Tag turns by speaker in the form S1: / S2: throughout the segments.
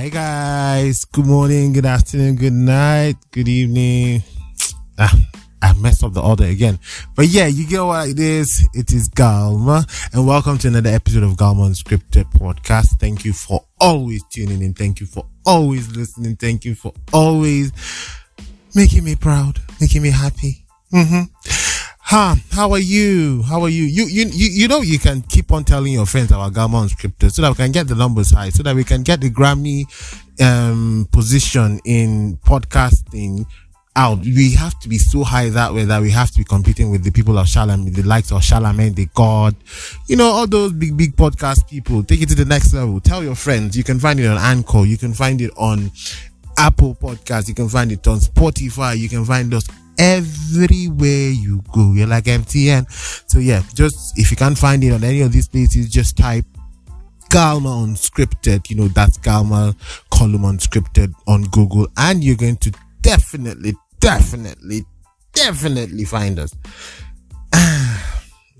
S1: Hey guys, good morning, good afternoon, good night, good evening. Ah, I messed up the order again. But yeah, you get what it is. It is Galma and welcome to another episode of Galma Unscripted Podcast. Thank you for always tuning in. Thank you for always listening. Thank you for always making me proud, making me happy. Mm-hmm. Huh, how are you? How are you? You, you, you, you know, you can keep on telling your friends about Galma Unscripted so that we can get the numbers high, so that we can get the Grammy, um, position in podcasting out. We have to be so high that way that we have to be competing with the people of Charlamagne, the likes of Charlamagne, the God, you know, all those big, big podcast people. Take it to the next level. Tell your friends. You can find it on Anchor. You can find it on Apple Podcast. You can find it on Spotify. You can find us everywhere you go. You're like MTN. So yeah, just if you can't find it on any of these places, just type Galma Unscripted. You know, that's Galma column unscripted on Google and you're going to definitely, definitely, definitely find us.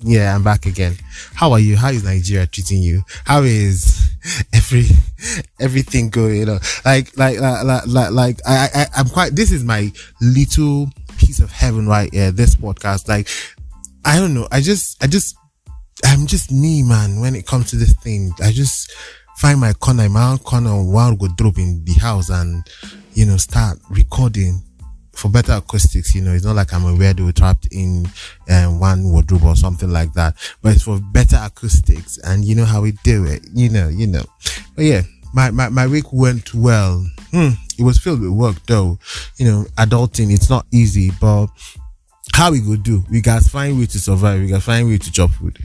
S1: yeah, I'm back again. How are you? How is Nigeria treating you? How is every everything going? Know, like like like like, like I, I I'm quite. This is my little of heaven right here. This podcast, like I don't know. I just I just I'm just me, man. When it comes to this thing, I just find my corner, my own corner, one go drop in the house and you know start recording for better acoustics, you know, it's not like I'm a weirdo trapped in um, one wardrobe or something like that, but it's for better acoustics and you know how we do it, you know, you know. But yeah, my, my, my week went well. Hmm, it was filled with work though. You know, adulting, it's not easy, but how we go do? We got find way to survive. We got find way to chop food.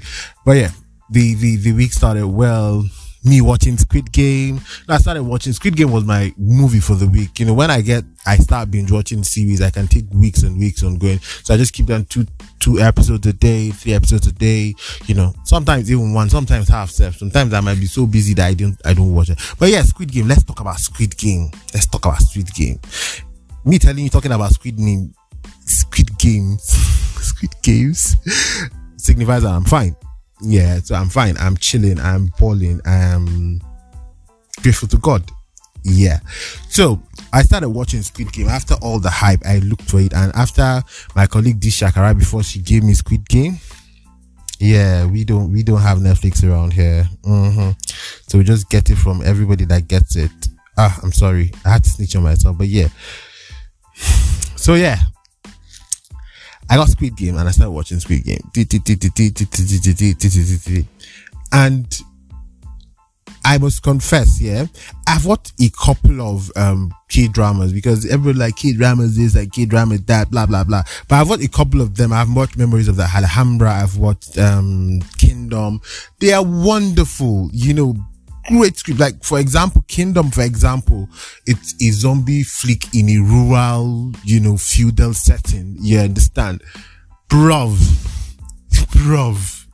S1: But yeah, the, the, the week started well me watching Squid Game. I started watching Squid Game was my movie for the week. You know, when I get, I start binge watching series, I can take weeks and weeks on going. So I just keep them two, two episodes a day, three episodes a day, you know, sometimes even one, sometimes half step. Sometimes I might be so busy that I don't, I don't watch it. But yeah, Squid Game. Let's talk about Squid Game. Let's talk about Squid Game. Me telling you, talking about Squid Game, Squid Games, Squid Games signifies that I'm fine yeah, so I'm fine. I'm chilling. I'm balling. I'm grateful to God. Yeah. So I started watching Squid Game after all the hype. I looked for it, and after my colleague D Shakara before she gave me Squid Game. Yeah, we don't we don't have Netflix around here. Mm-hmm. So we just get it from everybody that gets it. Ah, I'm sorry, I had to snitch on myself, but yeah. So yeah, I got Squid Game and I started watching Squid Game. And I must confess, yeah, I've watched a couple of um K dramas because everyone like K dramas this, like K dramas that, blah blah blah. But I've watched a couple of them. I've watched Memories of the Alhambra. I've watched um Kingdom. They are wonderful, you know, great script. Like, for example, Kingdom, for example, it's a zombie flick in a rural, you know, feudal setting. You understand? Bruv. Bruv.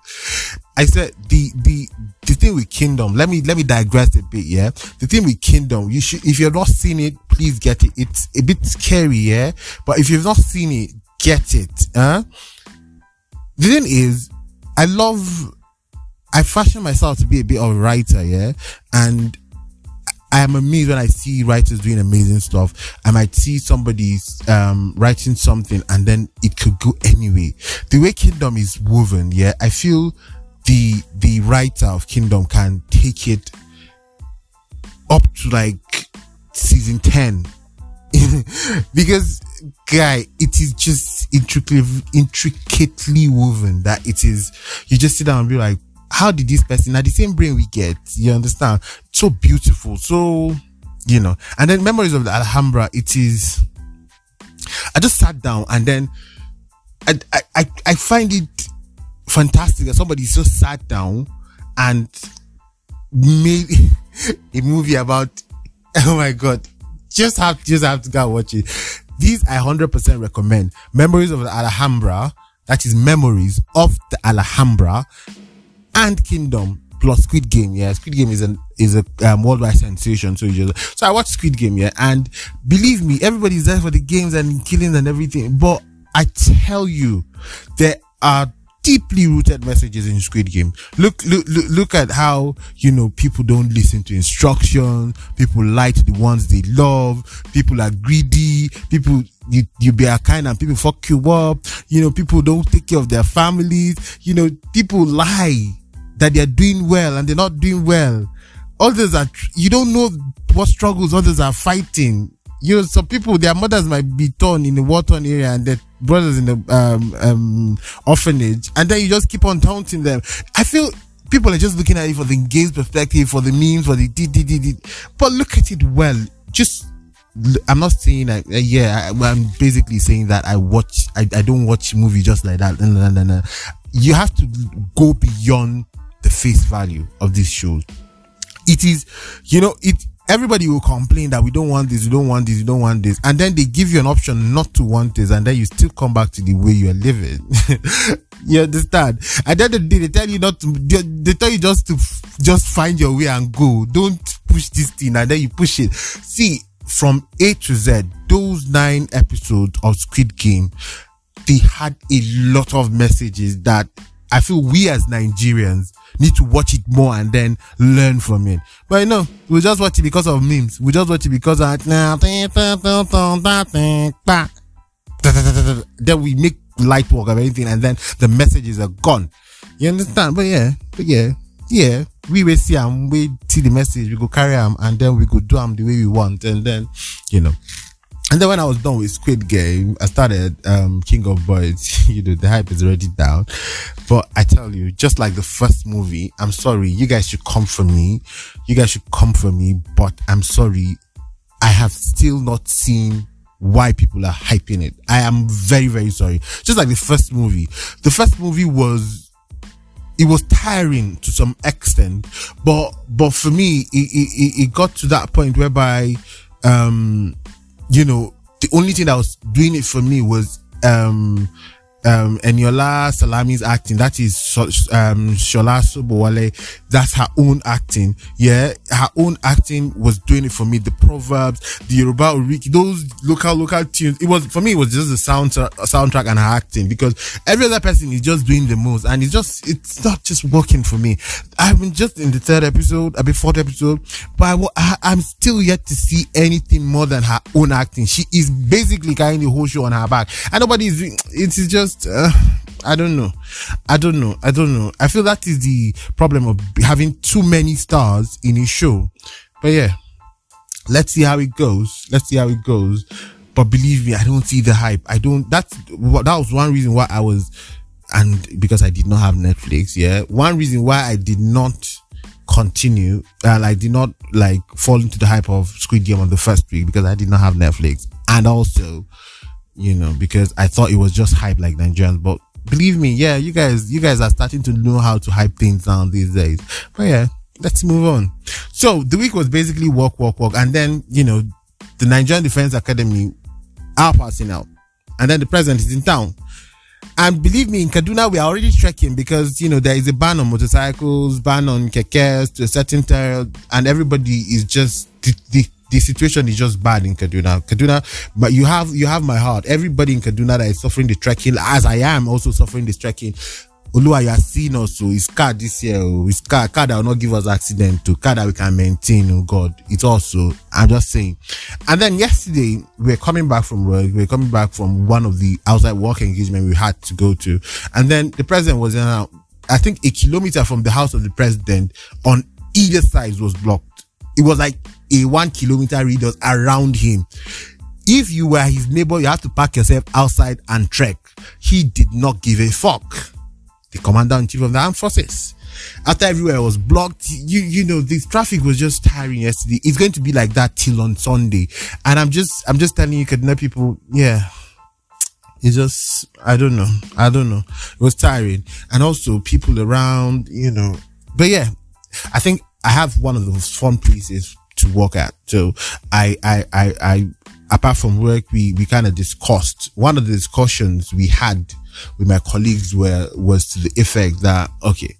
S1: I said the, the, the thing with Kingdom, let me, let me digress a bit, yeah? The thing with Kingdom, you should, if you've not seen it, please get it. It's a bit scary, yeah? But if you've not seen it, get it, huh? The thing is, I love I fashion myself to be a bit of a writer, yeah, and I am amazed when I see writers doing amazing stuff. I might see somebody um, writing something and then it could go anyway. The way Kingdom is woven, yeah, I feel the the writer of Kingdom can take it up to like season ten. because guy it is just intricately intricately woven that it is you just sit down and be like how did this person now the same brain we get you understand? So beautiful so you know. And then memories of the alhambra it is i just sat down and then i i i find it fantastic that somebody just sat down and made a movie about oh my god just have just have to go watch it. These i 100% recommend. Memories of the alhambra that is memories of the alhambra and Kingdom plus Squid Game. Yeah, Squid Game is an is a um, worldwide sensation. So you just so I watched Squid Game. Yeah, and believe me, everybody's there for the games and killings and everything. But I tell you, there are deeply rooted messages in Squid Game. Look, look, look, look at how, you know, people don't listen to instructions. People lie to the ones they love. People are greedy. People, you, you be a kind and people fuck you up. You know, people don't take care of their families. You know, people lie that they're doing well and they're not doing well. Others are, you don't know what struggles others are fighting. You know, some people, their mothers might be torn in the war torn area and their brothers in the um, um, orphanage, and then you just keep on taunting them. I feel people are just looking at it for the gaze perspective, for the memes, for the did, did, did, did. But look at it well. Just, I'm not saying that, uh, yeah, I, am basically saying that I watch, I, I don't watch movie just like that. You have to go beyond the face value of this show. It is, you know, it, everybody will complain that we don't want this, we don't want this, we don't want this. And then they give you an option not to want this. And then you still come back to the way you are living. you understand? And then they tell you not to, they tell you just to just find your way and go. Don't push this thing and then you push it. See, from A to Z, those nine episodes of Squid Game, they had a lot of messages that I feel we as Nigerians need to watch it more and then learn from it. But you know, we just watch it because of memes. We just watch it because of then we make light work of anything and then the messages are gone. You understand? But yeah, but yeah, yeah, we will see them, we see the message, we go carry them and then we go do them the way we want and then, you know. And then when I was done with Squid Game, I started um, King of Boys. you know, the hype is already down. But I tell you, just like the first movie, I'm sorry, you guys should come for me. You guys should come for me, but I'm sorry, I have still not seen why people are hyping it. I am very, very sorry. Just like the first movie. The first movie was it was tiring to some extent, but but for me, it, it, it got to that point whereby um you know, the only thing that was doing it for me was um um Eniola Salami's acting. That is um Sola Sobowale. That's her own acting. Yeah, her own acting was doing it for me. The proverbs, the Yoruba Oriki, those local local tunes. It was for me. It was just the sound soundtrack and her acting because every other person is just doing the most, and it's just it's not just working for me. I've been just in the third episode, bit fourth episode, but I, I'm still yet to see anything more than her own acting. She is basically carrying the whole show on her back, and nobody is. It is just just uh, I don't know. I don't know. I don't know. I feel that is the problem of having too many stars in a show. But yeah, let's see how it goes. Let's see how it goes. But believe me, I don't see the hype. I don't. That's that was one reason why I was, and because I did not have Netflix. Yeah, one reason why I did not continue and I did not like fall into the hype of Squid Game on the first week because I did not have Netflix, and also you know, because I thought it was just hype like Nigerians. But believe me, yeah, you guys, you guys are starting to know how to hype things down these days. But yeah, let's move on. So the week was basically walk, walk, walk, and then you know, the Nigerian Defense Academy are passing out, and then the president is in town. And believe me, in Kaduna, we are already trekking because, you know, there is a ban on motorcycles, ban on kekes to a certain time, and everybody is just, the, the, the situation is just bad in Kaduna. Kaduna, but you have you have my heart. Everybody in Kaduna that is suffering the trekking, as I am also suffering the trekking. Oluwa, you are seeing us, so it's car this year, oh, it's car, car that will not give us accident to car that we can maintain, oh God. It's also, I'm just saying. And then yesterday, we are coming back from work, we are coming back from one of the outside work engagement we had to go to. And then the president was in, uh, I think a kilometer from the house of the president on either side was blocked. It was like a one kilometer radius around him. If you were his neighbor, you have to park yourself outside and trek. He did not give a fuck. The commander in chief of the armed forces. After everywhere was blocked, you you know the traffic was just tiring yesterday. It's going to be like that till on Sunday, and I'm just I'm just telling you, Kaduna people, yeah, it's just I don't know, I don't know. It was tiring, and also people around, you know. But yeah, I think I have one of those fun places to work at. So I, I, I, I apart from work, we, we kind of discussed one of the discussions we had with my colleagues were, was to the effect that, okay,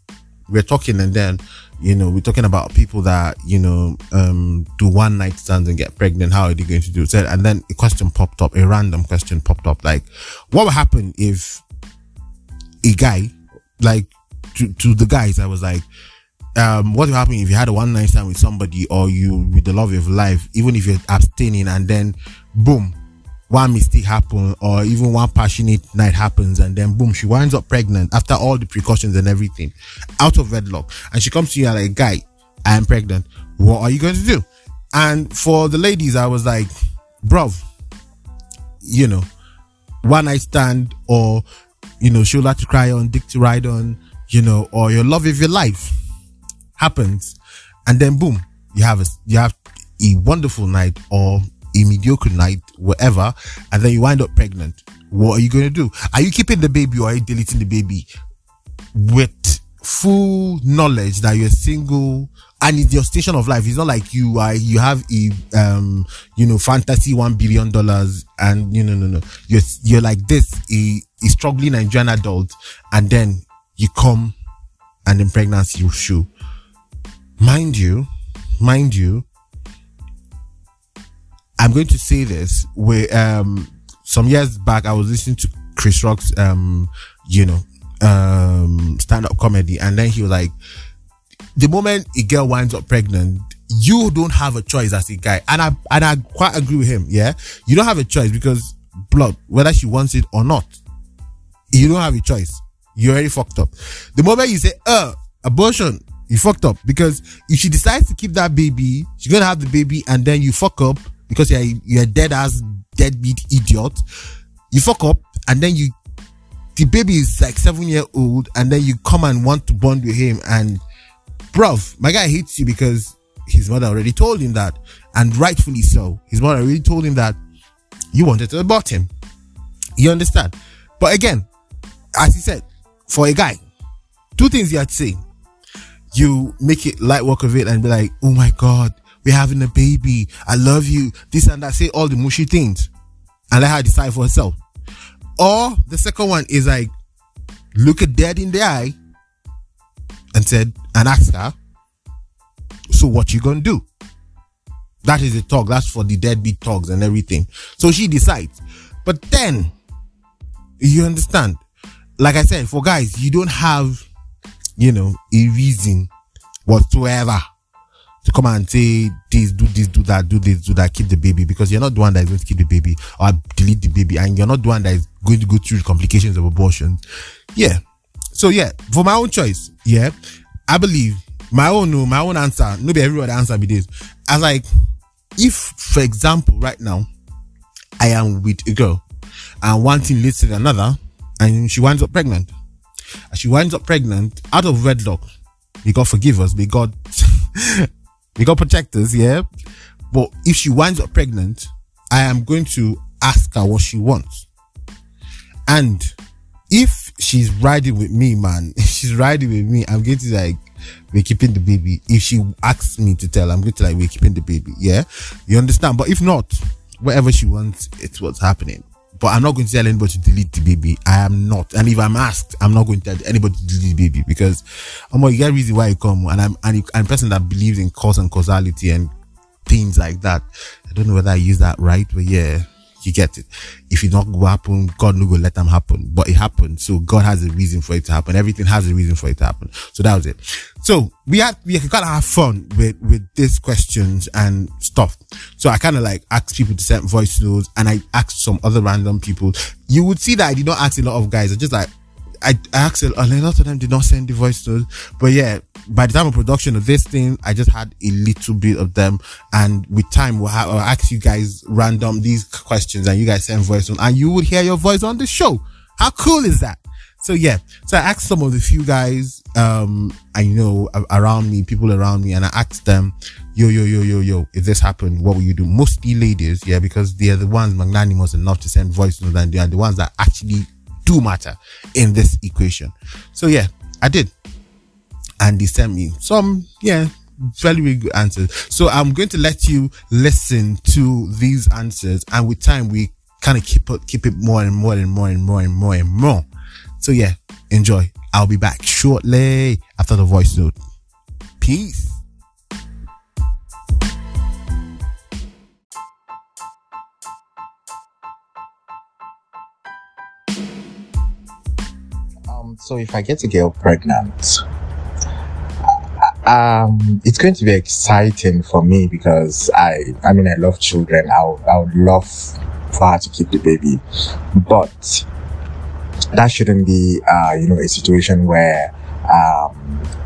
S1: we're talking and then, you know, we're talking about people that, you know, um, do one night stands and get pregnant. How are they going to do it? And then a question popped up, a random question popped up, like, what would happen if a guy like to, to the guys, I was like, um, what will happen if you had a one night stand with somebody or you with the love of life, even if you're abstaining and then boom, one mistake happens or even one passionate night happens and then boom, she winds up pregnant after all the precautions and everything out of wedlock. And she comes to you like, guy, I am pregnant. What are you going to do? And for the ladies, I was like, bruv, you know, one night stand or, you know, shoulder to cry on, dick to ride on, you know, or your love of your life happens. And then boom, you have a, you have a wonderful night or a mediocre night, whatever. And then you wind up pregnant. What are you going to do? Are you keeping the baby or are you deleting the baby with full knowledge that you're single and it's your station of life. It's not like you are you have a um you know fantasy one billion dollars and you know no no you're you're like this a, a struggling Nigerian adult and then you come and then pregnancy show. Mind you, mind you, I'm going to say this where um some years back I was listening to Chris Rock's um you know um stand up comedy and then he was like the moment a girl winds up pregnant, you don't have a choice as a guy. And I and I quite agree with him. Yeah, you don't have a choice because blood, whether she wants it or not, you don't have a choice. You're already fucked up. The moment you say, "Uh, abortion," you fucked up because if she decides to keep that baby, she's gonna have the baby, and then you fuck up because you're you're dead as deadbeat idiot. You fuck up, and then you the baby is like seven year old, and then you come and want to bond with him and bruv, my guy hates you because his mother already told him that, and rightfully so. His mother already told him that you wanted to abort him. You understand? But again, as he said, for a guy, two things you had to say. You make it light work of it and be like, oh my God, we're having a baby. I love you. This and that. Say all the mushy things and let her decide for herself. Or the second one is like, look at dead in the eye and said, and ask her, so what you gonna do? That is the talk. That's for the deadbeat talks and everything. So she decides. But then, you understand? Like I said, for guys, you don't have, you know, a reason whatsoever to come and say this, do this, do that, do this, do that, keep the baby because you're not the one that is going to keep the baby or delete the baby and you're not the one that is going to go through the complications of abortion. Yeah. So yeah, for my own choice, yeah, I believe my own no, my own answer. Nobody everybody answer be this. As like, if for example, right now, I am with a girl, and one thing leads to another, and she winds up pregnant. And she winds up pregnant out of wedlock. May God forgive us. May God, may God protect us. Yeah. But if she winds up pregnant, I am going to ask her what she wants. And if she's riding with me, man, if she's riding with me, I'm going to like, we're keeping the baby. If she asks me to tell, I'm going to like, we're keeping the baby. Yeah. You understand? But if not, whatever she wants, it's what's happening. But I'm not going to tell anybody to delete the baby. I am not. And if I'm asked, I'm not going to tell anybody to delete the baby because I'm um, you get reason why you come. And I'm, and I'm a person that believes in cause and causality and things like that. I don't know whether I use that right, but yeah. You get it. If it not go happen, God no go let them happen. But it happened. So God has a reason for it to happen. Everything has a reason for it to happen. So that was it. So we had, we of have fun with, with these questions and stuff. So I kind of like asked people to send voice notes and I asked some other random people. You would see that I did not ask a lot of guys. I just like, I, asked a lot of them did not send the voice notes. But yeah, by the time of production of this thing, I just had a little bit of them. And with time, we'll, I'll ask you guys random these questions and you guys send voice on and you would hear your voice on the show. How cool is that? So yeah, so I asked some of the few guys, um, I know around me, people around me, and I asked them, yo, yo, yo, yo, yo, if this happened, what will you do? Mostly ladies, yeah, because they are the ones magnanimous enough to send voice notes and they are the ones that actually do matter in this equation. So yeah, I did and they sent me some, yeah, very, very good answers. So I'm going to let you listen to these answers, and with time, we kind of keep it, keep it more and more and more and more and more and more. So yeah, enjoy. I'll be back shortly after the voice note. Peace.
S2: So if I get a girl pregnant, um, it's going to be exciting for me because I, I mean, I love children. I would, I would love for her to keep the baby, but that shouldn't be, uh, you know, a situation where, um, uh,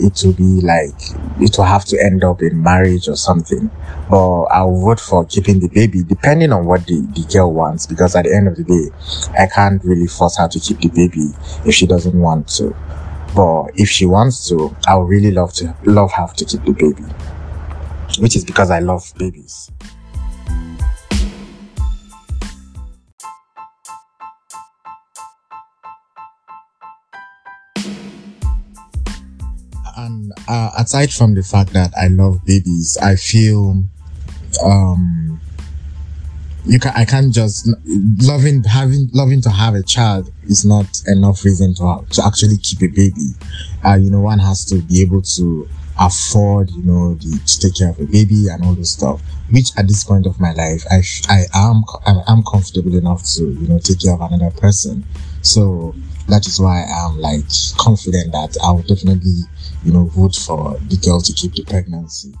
S2: it will be like, it will have to end up in marriage or something. But I'll vote for keeping the baby depending on what the, the girl wants because at the end of the day, I can't really force her to keep the baby if she doesn't want to. But if she wants to, I would really love to love her to keep the baby. Which is because I love babies. Uh, aside from the fact that I love babies, I feel um you can I can't just loving having loving to have a child is not enough reason to to actually keep a baby. Uh, you know, one has to be able to afford, you know, the, to take care of a baby and all this stuff. Which at this point of my life, I I am I am comfortable enough to you know take care of another person. So that is why I'm like confident that I will definitely you know vote for the girl to keep the pregnancy.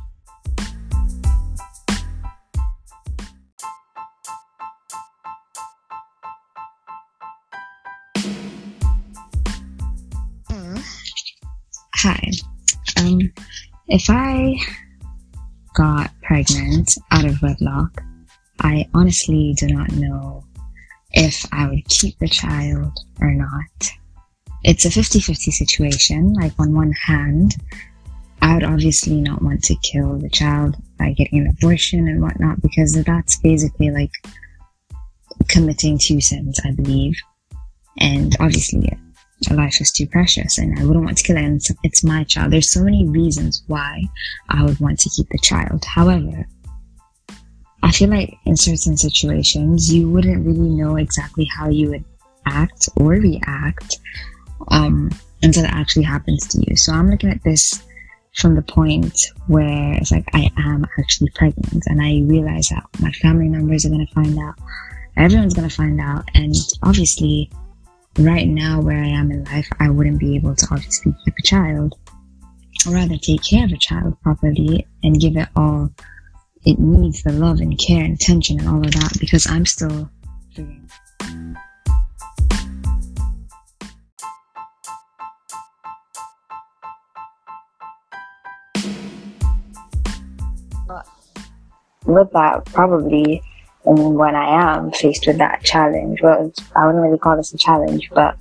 S3: Hi. Um, if I got pregnant out of wedlock, I honestly do not know if I would keep the child or not. It's a 50-50 situation. Like on one hand, I would obviously not want to kill the child by getting an abortion and whatnot because that's basically like committing two sins, I believe. And obviously a life is too precious and I wouldn't want to kill it and it's, it's my child. There's so many reasons why I would want to keep the child. However, I feel like in certain situations, you wouldn't really know exactly how you would act or react um, until it actually happens to you. So I'm looking at this from the point where it's like I am actually pregnant and I realize that my family members are going to find out. Everyone's going to find out. And obviously, right now where I am in life, I wouldn't be able to obviously keep a child, or rather take care of a child properly and give it all it needs, the love and care and attention and all of that, because I'm still figuring. With that, probably when I am faced with that challenge, well, I wouldn't really call this a challenge, but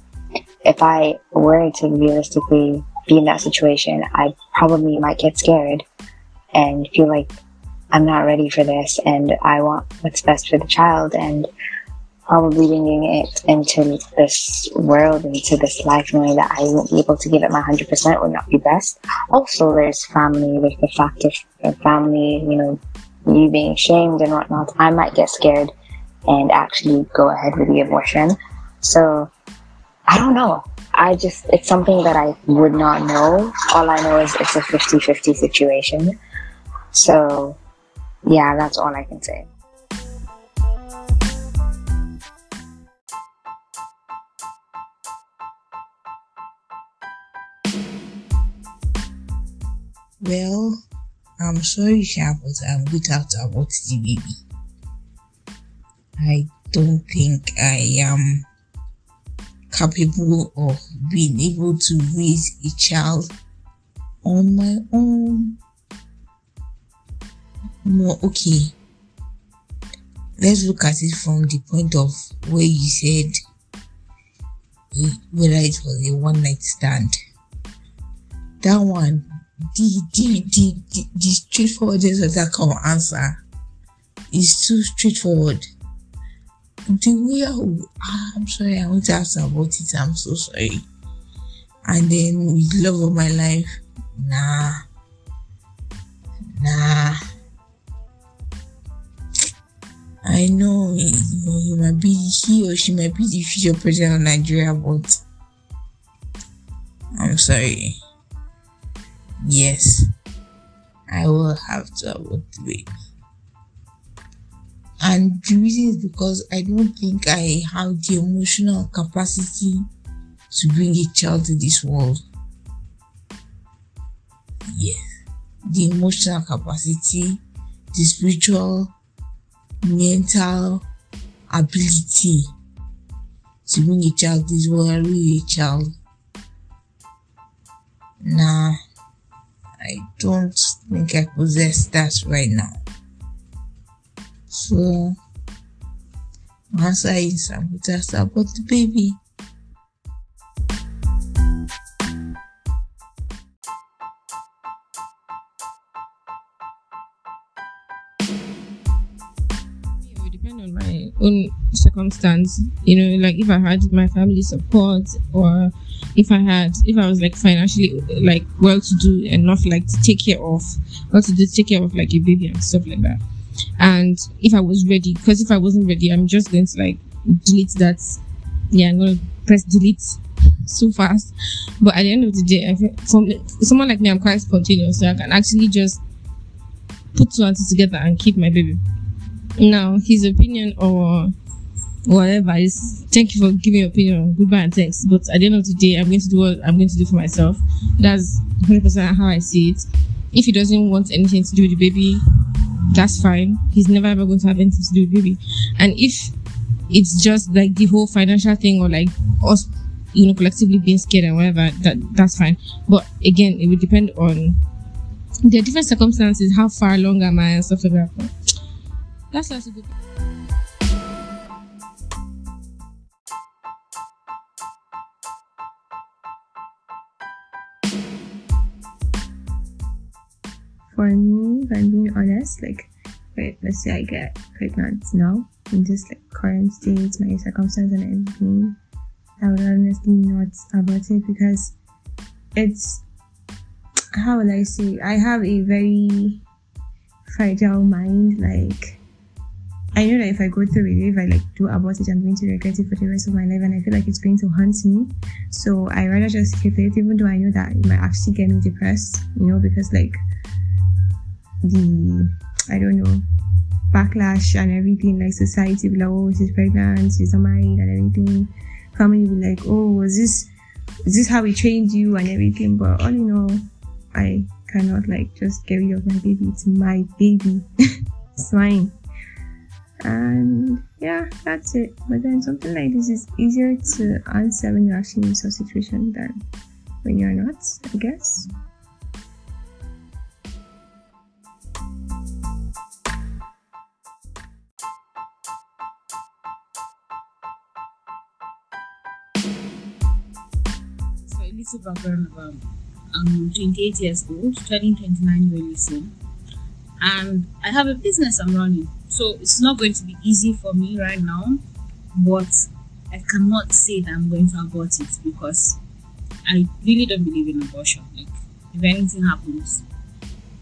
S3: if I were to realistically be in that situation, I probably might get scared and feel like I'm not ready for this and I want what's best for the child and probably bringing it into this world, into this life, knowing that I won't be able to give it my 100% would not be best. Also, there's family, there's the fact of family, you know, you being shamed and whatnot, I might get scared and actually go ahead with the abortion. So I don't know. I just, it's something that I would not know. All I know is it's a 50 50 situation. So yeah, that's all I can say.
S4: Well, I'm sorry, Sha, but I'm without about the baby. I don't think I am capable of being able to raise a child on my own. No, okay. Let's look at it from the point of where you said whether it was a one night stand. That one the the the the, the straightforwardness of that kind of answer is too straightforward. The way I, ah, I'm sorry, I want to ask about it. I'm so sorry. And then with love of my life, nah, nah. I know you might be he or she might be the future president of Nigeria, but I'm sorry yes, I will have to abort the baby. And the reason is because I don't think I have the emotional capacity to bring a child to this world. Yeah. The emotional capacity, the spiritual, mental ability to bring a child this world, really a child. Nah, I don't think I possess that right now. So, my answer is I'm going to about the baby.
S5: You know, like if I had my family support or if I had if I was like financially like well to do enough like to take care of well to do take care of like a baby and stuff like that. And if I was ready, because if I wasn't ready, I'm just going to like delete that. Yeah, I'm gonna press delete so fast. But at the end of the day, I feel, me, someone like me, I'm quite spontaneous, so I can actually just put two and two together and keep my baby. Now, his opinion or whatever is thank you for giving your opinion. Goodbye and thanks. But at the end of the day, I'm going to do what I'm going to do for myself. That's 100% how I see it. If he doesn't want anything to do with the baby, that's fine. He's never ever going to have anything to do with baby. And if it's just like the whole financial thing or like us, you know, collectively being scared and whatever, that that's fine. But again, it would depend on the different circumstances, how far along am I and stuff like that. That's that's a good.
S6: For me, if I'm being honest, like, wait, let's say I get pregnant now, in this like current state, my circumstance and everything, I would honestly not abort it because it's how will I say? I have a very fragile mind. Like, I know that if I go through it, if I like do abort it, I'm going to regret it for the rest of my life, and I feel like it's going to haunt me. So I rather just keep it, even though I know that it might actually get me depressed. You know, because like the I don't know backlash and everything like society will be like oh she's pregnant she's not married and everything. Family be like oh was this is this how we trained you and everything? But all in all I cannot like just get rid of my baby. It's my baby. It's mine. And yeah that's it. But then something like this is easier to answer when you're actually in such a situation than when you're not I guess
S7: I'm um, 28 years old, turning 29 really soon, and I have a business I'm running. So it's not going to be easy for me right now, but I cannot say that I'm going to abort it because I really don't believe in abortion. Like if anything happens,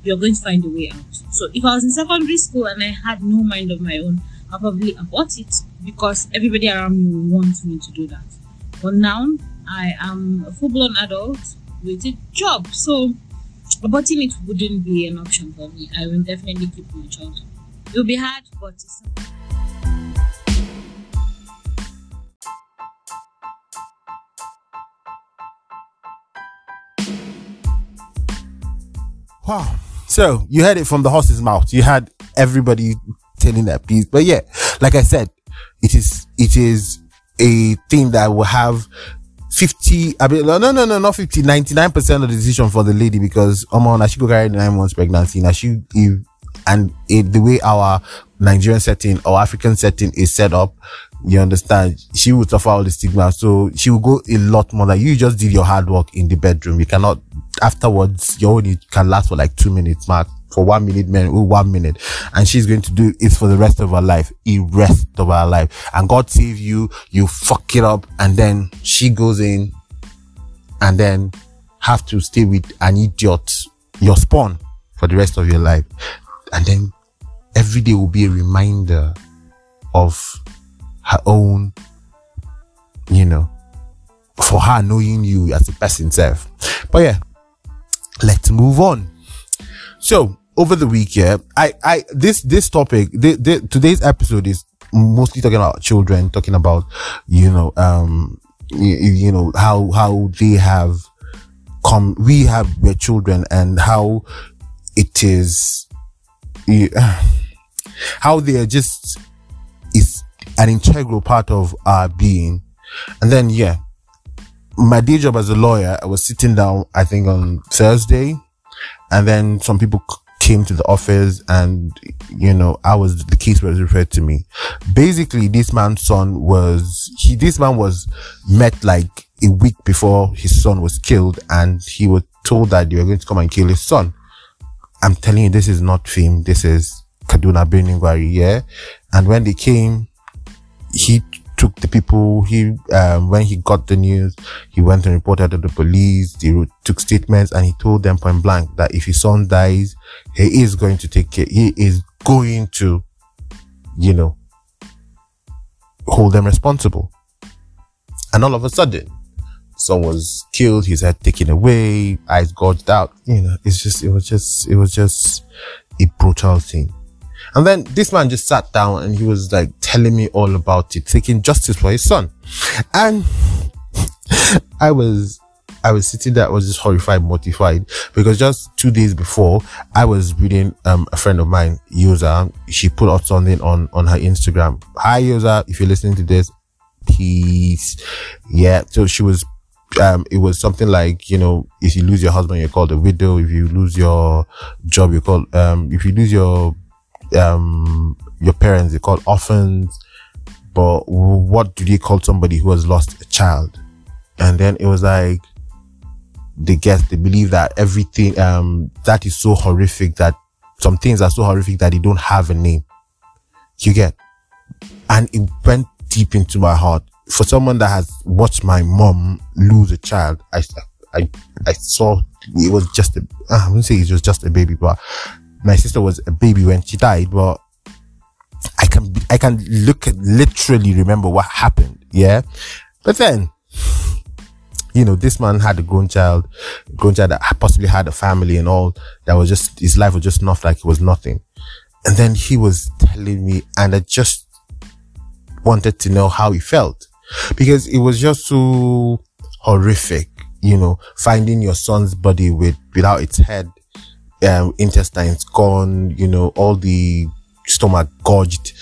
S7: you're going to find a way out. So if I was in secondary school and I had no mind of my own, I'll probably abort it because everybody around me will want me to do that. But now I am a full blown adult with a job. So aborting it wouldn't be an option for me. I will definitely keep my child. It will be hard, but it's
S1: Wow. So you heard it from the horse's mouth. You had everybody telling their piece. But yeah, like I said, it is it is a thing that will have 50 I mean no no no no not 50 99% of the decision for the lady because um on she go carry nine months pregnancy. Now she if, and it, the way our Nigerian setting or African setting is set up you understand she will suffer all the stigma. So she will go a lot more. Like you just did your hard work in the bedroom. You cannot afterwards your it can last for like two minutes mark for one minute man oh, one minute. And she's going to do it for the rest of her life the rest of her life. And god save you you fuck it up and then she goes in and then have to stay with an idiot your spawn for the rest of your life. And then every day will be a reminder of her own you know for her knowing you as a person self. But yeah let's move on so over the week, yeah, I, I, this, this topic, the, the, today's episode is mostly talking about children, talking about, you know, um, you, you know how how they have come we have their children and how it is you- how they are just is an integral part of our being. And then yeah my day job as a lawyer i was sitting down i think on thursday and then some people came to the office and you know i was the case was referred to me. Basically this man's son was he this man was met like a week before his son was killed and he was told that they were going to come and kill his son. I'm telling you this is not film this is kaduna Birnin Gwari yeah? And when they came he took the people he um when he got the news he went and reported to the police they took statements and he told them point blank that if his son dies he is going to take care he is going to you know hold them responsible. And all of a sudden son was killed his head taken away eyes gouged out you know it's just it was just it was just a brutal thing and then this man just sat down and he was like telling me all about it, seeking justice for his son. And I was, I was sitting there, I was just horrified, mortified because just two days before I was reading, um, a friend of mine, Yosa, she put out something on, on her Instagram. Hi, Yosa, if you're listening to this, peace. Yeah. So she was um, it was something like, you know, if you lose your husband, you're called a widow. If you lose your job, you're called, um, if you lose your, um, your parents, they call orphans. But what do they call somebody who has lost a child? And then it was like, they guess, they believe that everything, um, that is so horrific that some things are so horrific that they don't have a name. You get? And it went deep into my heart. For someone that has watched my mom lose a child, I, I, I saw it was just a, I wouldn't say it was just a baby, but my sister was a baby when she died, but I can, I can look at, literally remember what happened. Yeah. But then, you know, this man had a grown child, grown child that possibly had a family and all that was just, his life was just not like it was nothing. And then he was telling me, and I just wanted to know how he felt because it was just so horrific, you know, finding your son's body with, without its head, um, intestines gone, you know, all the stomach gorged.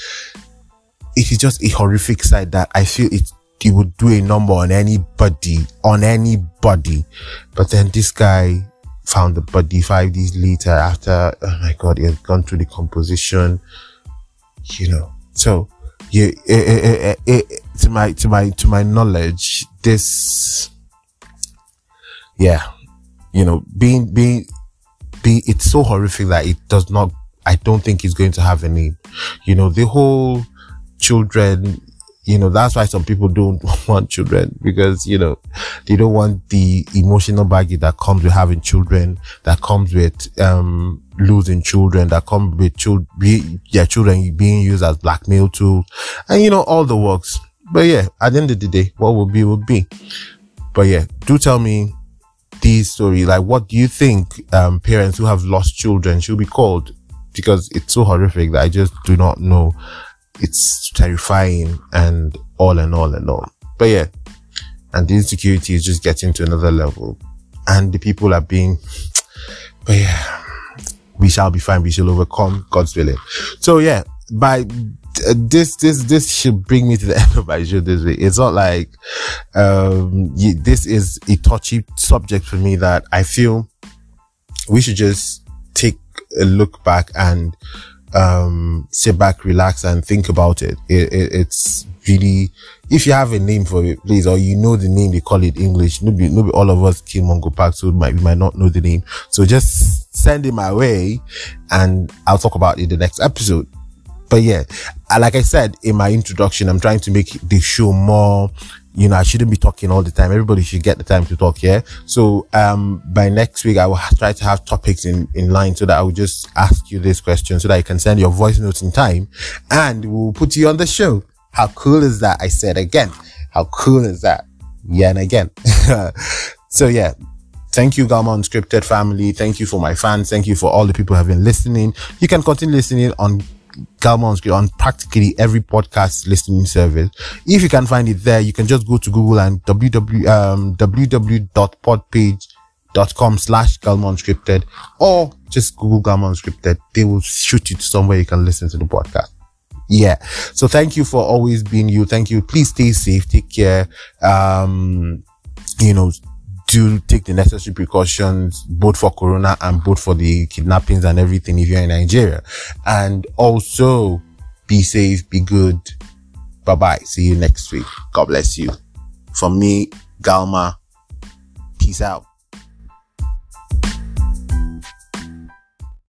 S1: It is just a horrific sight that I feel it, it would do a number on anybody, on anybody. But then this guy found the body five days later after, oh my God, he had gone through the composition, you know. So, yeah, eh, eh, eh, to my, to my, to my knowledge, this, yeah, you know, being, being, it's so horrific that it does not i don't think it's going to have a name you know the whole children you know that's why some people don't want children because you know they don't want the emotional baggage that comes with having children that comes with um losing children that come with children yeah children being used as blackmail tools and you know all the works. But yeah at the end of the day what will be will be. But yeah do tell me this stories? like what do you think um parents who have lost children should be called? Because it's so horrific that i just do not know. It's terrifying and all and all and all. But yeah and the insecurity is just getting to another level. And the people are being but yeah we shall be fine. We shall overcome god's willing. So yeah by this this this should bring me to the end of my show this week. It's not like um y- this is a touchy subject for me that i feel we should just take a look back and um sit back relax and think about it. It, it it's really if you have a name for it please or you know the name they call it english maybe maybe all of us came on Mungo Park so might we might not know the name. So just send it my way and i'll talk about it the next episode but yeah, like I said in my introduction, I'm trying to make the show more, you know, I shouldn't be talking all the time. Everybody should get the time to talk. Yeah. So, um, by next week, I will try to have topics in, in line so that I will just ask you this question so that you can send your voice notes in time and we'll put you on the show. How cool is that? I said again. How cool is that? Yeah. And again. so yeah, Thank you, Galma Unscripted family. Thank you for my fans. Thank you for all the people who have been listening. You can continue listening on Galma Unscripted on practically every podcast listening service. If you can find it there, you can just go to Google and www, um, www.podpage.com slash Galma Unscripted or just Google Galma Unscripted. They will shoot you to somewhere you can listen to the podcast. Yeah. So thank you for always being you. Thank you. Please stay safe. Take care. Um, you know, do take the necessary precautions both for corona and both for the kidnappings and everything if you're in Nigeria. And also be safe, be good. Bye bye. See you next week. God bless you. From me, Galma. Peace out.